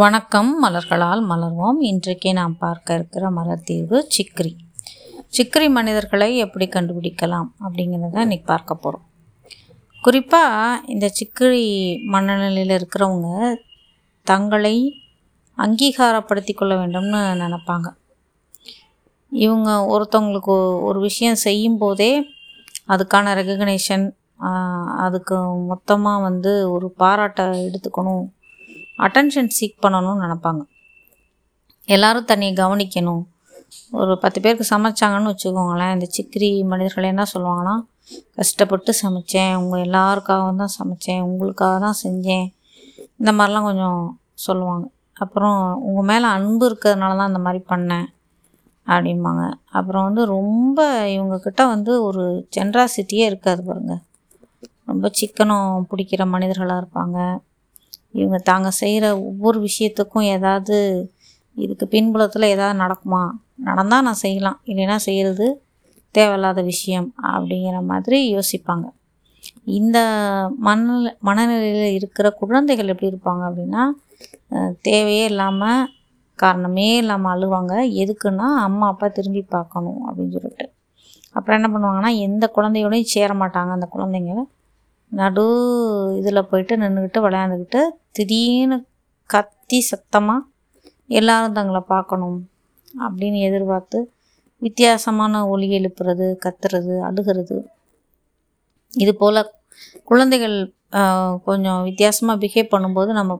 வணக்கம் மலர்களால் மலர்வோம். இன்றைக்கு நாம் பார்க்க இருக்கிற மலர் தீர்வு சிக்ரி. சிக்ரி மனிதர்களை எப்படி கண்டுபிடிக்கலாம் அப்படிங்கிறத இன்றைக்கி பார்க்க போகிறோம் குறிப்பாக இந்த சிக்ரி மனநிலையில் இருக்கிறவங்க தங்களை அங்கீகாரப்படுத்தி கொள்ள வேண்டும்னு நினப்பாங்க. இவங்க ஒருத்தவங்களுக்கு ஒரு விஷயம் செய்யும்போதே அதுக்கான ரெகக்னேஷன் அதுக்கு மொத்தமாக வந்து ஒரு பாராட்டை எடுத்துக்கணும் அட்டென்ஷன் சீக் பண்ணணும்னு நினப்பாங்க. எல்லாரும் தன்னை கவனிக்கணும். ஒரு பத்து பேருக்கு சமைச்சாங்கன்னு வச்சுக்கோங்களேன் இந்த சிக்கிரி மனிதர்கள் என்ன சொல்லுவாங்கன்னா கஷ்டப்பட்டு சமைச்சேன் உங்கள் எல்லாருக்காக தான் சமைச்சேன் உங்களுக்காக தான் செஞ்சேன். இந்த மாதிரிலாம் கொஞ்சம் சொல்லுவாங்க. அப்புறம் உங்கள் மேலே அன்பு இருக்கிறதுனால தான் இந்த மாதிரி பண்ணேன் அப்படிம்பாங்க. அப்புறம் வந்து ரொம்ப இவங்கக்கிட்ட வந்து ஒரு ஜென்ராசிட்டியே இருக்காது பாருங்கள் ரொம்ப சிக்கனம் பிடிக்கிற மனிதர்களாக இருப்பாங்க. இவங்க தாங்க செய்கிற ஒவ்வொரு விஷயத்துக்கும் ஏதாவது இதுக்கு பின்புலத்தில் ஏதாவது நடக்குமா? நடந்தால் நான் செய்யலாம். இல்லைன்னா செய்கிறது தேவையில்லாத விஷயம் அப்படிங்கிற மாதிரி யோசிப்பாங்க. இந்த மனநிலை மனநிலையில் இருக்கிற குழந்தைகள் எப்படி இருப்பாங்க அப்படின்னா தேவையே இல்லாமல் காரணமே இல்லாமல் அழுவாங்க. எதுக்குன்னா அம்மா அப்பா திரும்பி பார்க்கணும் அப்படின்னு சொல்லிட்டு. அப்புறம் என்ன பண்ணுவாங்கன்னா எந்த குழந்தையோடையும் சேர மாட்டாங்க அந்த குழந்தைங்க. நடு இதில் போயிட்டு நின்றுக்கிட்டு விளையாண்டுக்கிட்டு திடீர்னு கத்தி சத்தமாக எல்லோரும் தங்களை பார்க்கணும் அப்படின்னு எதிர்பார்த்து வித்தியாசமான ஒலி எழுப்புறது கத்துறது அழுகிறது. இது போல் குழந்தைகள் கொஞ்சம் வித்தியாசமாக பிஹேவ் பண்ணும்போது நம்ம